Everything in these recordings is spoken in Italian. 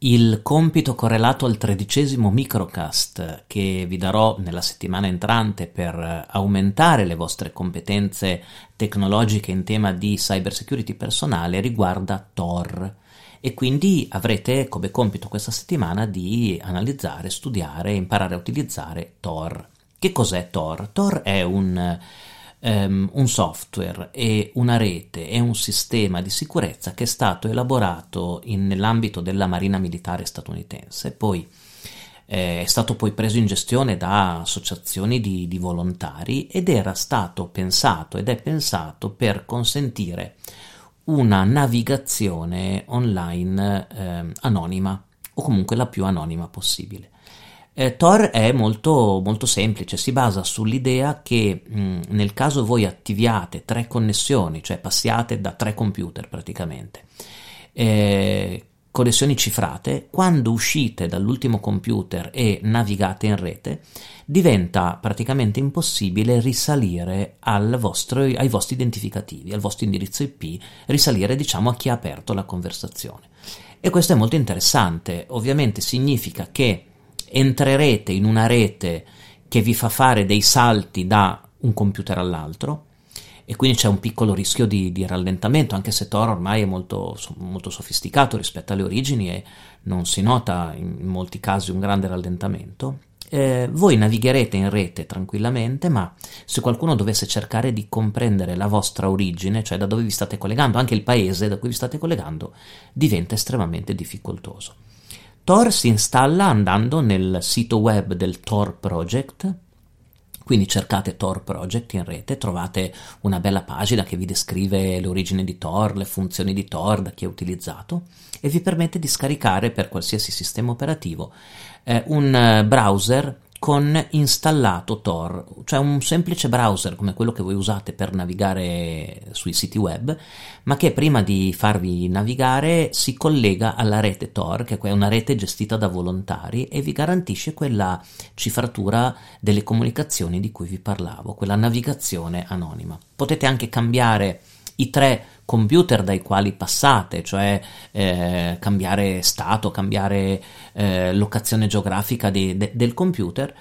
Il compito correlato al tredicesimo microcast che vi darò nella settimana entrante per aumentare le vostre competenze tecnologiche in tema di cybersecurity personale riguarda Tor e quindi avrete come compito questa settimana di analizzare, studiare e imparare a utilizzare Tor. Che cos'è Tor? Tor è un um, un software e una rete e un sistema di sicurezza che è stato elaborato in, nell'ambito della Marina Militare statunitense, poi eh, è stato poi preso in gestione da associazioni di, di volontari ed era stato pensato ed è pensato per consentire una navigazione online eh, anonima o comunque la più anonima possibile. Eh, Tor è molto, molto, semplice, si basa sull'idea che mh, nel caso voi attiviate tre connessioni, cioè passiate da tre computer praticamente, eh, connessioni cifrate, quando uscite dall'ultimo computer e navigate in rete, diventa praticamente impossibile risalire vostro, ai vostri identificativi, al vostro indirizzo IP, risalire diciamo a chi ha aperto la conversazione. E questo è molto interessante, ovviamente significa che entrerete in una rete che vi fa fare dei salti da un computer all'altro e quindi c'è un piccolo rischio di, di rallentamento, anche se Tor ormai è molto, molto, sofisticato rispetto alle origini e non si nota in molti casi un grande rallentamento. Eh, voi navigherete in rete tranquillamente, ma se qualcuno dovesse cercare di comprendere la vostra origine, cioè da dove vi state collegando, anche il paese da cui vi state collegando, diventa estremamente difficoltoso. Tor si installa andando nel sito web del Tor Project, quindi cercate Tor Project in rete, trovate una bella pagina che vi descrive l'origine di Tor, le funzioni di Tor, da chi è utilizzato e vi permette di scaricare per qualsiasi sistema operativo eh, un eh, browser con installato Tor, cioè un semplice browser come quello che voi usate per navigare sui siti web, ma che prima di farvi navigare si collega alla rete Tor, che è una rete gestita da volontari e vi garantisce quella cifratura delle comunicazioni di cui vi parlavo, quella navigazione anonima. Potete anche cambiare i tre computer dai quali passate, cioè eh, cambiare stato, cambiare eh, locazione geografica di, de, del computer.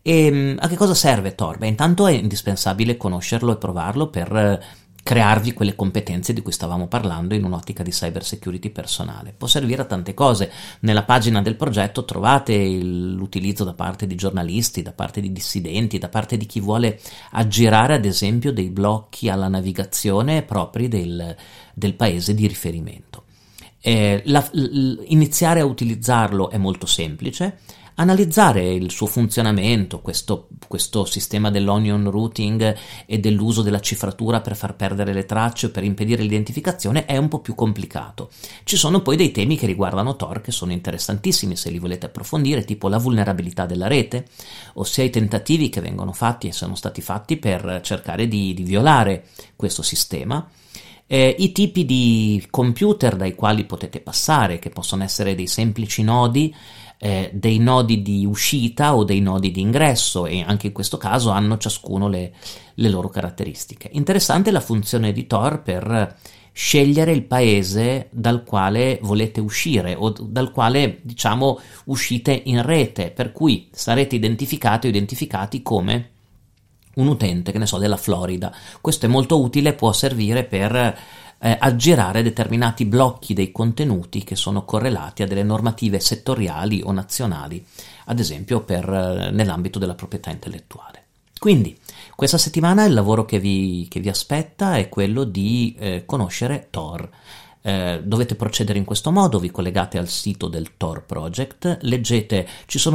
E mm, a che cosa serve Tor? Beh, intanto è indispensabile conoscerlo e provarlo per crearvi quelle competenze di cui stavamo parlando in un'ottica di cyber security personale. Può servire a tante cose. Nella pagina del progetto trovate il, l'utilizzo da parte di giornalisti, da parte di dissidenti, da parte di chi vuole aggirare ad esempio dei blocchi alla navigazione propri del, del paese di riferimento. Eh, la, l, iniziare a utilizzarlo è molto semplice analizzare il suo funzionamento, questo, questo sistema dell'onion routing e dell'uso della cifratura per far perdere le tracce o per impedire l'identificazione è un po' più complicato. Ci sono poi dei temi che riguardano Tor che sono interessantissimi se li volete approfondire, tipo la vulnerabilità della rete, ossia i tentativi che vengono fatti e sono stati fatti per cercare di, di violare questo sistema. Eh, I tipi di computer dai quali potete passare, che possono essere dei semplici nodi eh, dei nodi di uscita o dei nodi di ingresso e anche in questo caso hanno ciascuno le, le loro caratteristiche. Interessante la funzione di Tor per scegliere il paese dal quale volete uscire o dal quale diciamo uscite in rete, per cui sarete identificati o identificati come un utente, che ne so, della Florida. Questo è molto utile, può servire per eh, aggirare determinati blocchi dei contenuti che sono correlati a delle normative settoriali o nazionali, ad esempio per, eh, nell'ambito della proprietà intellettuale. Quindi, questa settimana il lavoro che vi, che vi aspetta è quello di eh, conoscere Tor. Eh, dovete procedere in questo modo, vi collegate al sito del Tor Project, leggete,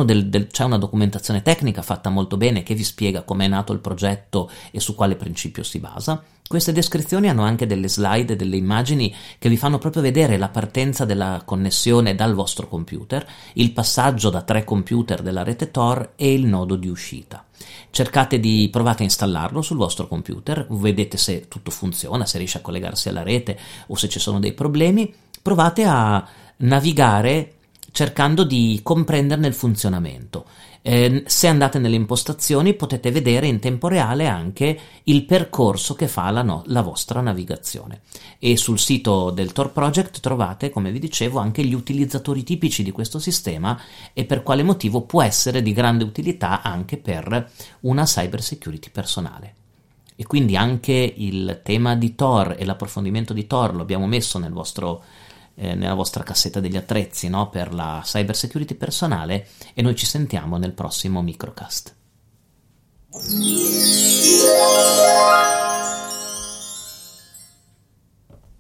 del, del, c'è una documentazione tecnica fatta molto bene che vi spiega come è nato il progetto e su quale principio si basa. Queste descrizioni hanno anche delle slide, delle immagini che vi fanno proprio vedere la partenza della connessione dal vostro computer, il passaggio da tre computer della rete Tor e il nodo di uscita. Cercate di provare a installarlo sul vostro computer, vedete se tutto funziona, se riesce a collegarsi alla rete o se ci sono dei problemi. Provate a navigare cercando di comprenderne il funzionamento. Eh, se andate nelle impostazioni potete vedere in tempo reale anche il percorso che fa la, no- la, vostra navigazione e sul sito del Tor Project trovate, come vi dicevo, anche gli utilizzatori tipici di questo sistema e per quale motivo può essere di grande utilità anche per una cyber security personale. E quindi anche il tema di Tor e l'approfondimento di Tor lo abbiamo messo nel vostro eh, nella vostra cassetta degli attrezzi no? per la cyber security personale e noi ci sentiamo nel prossimo microcast.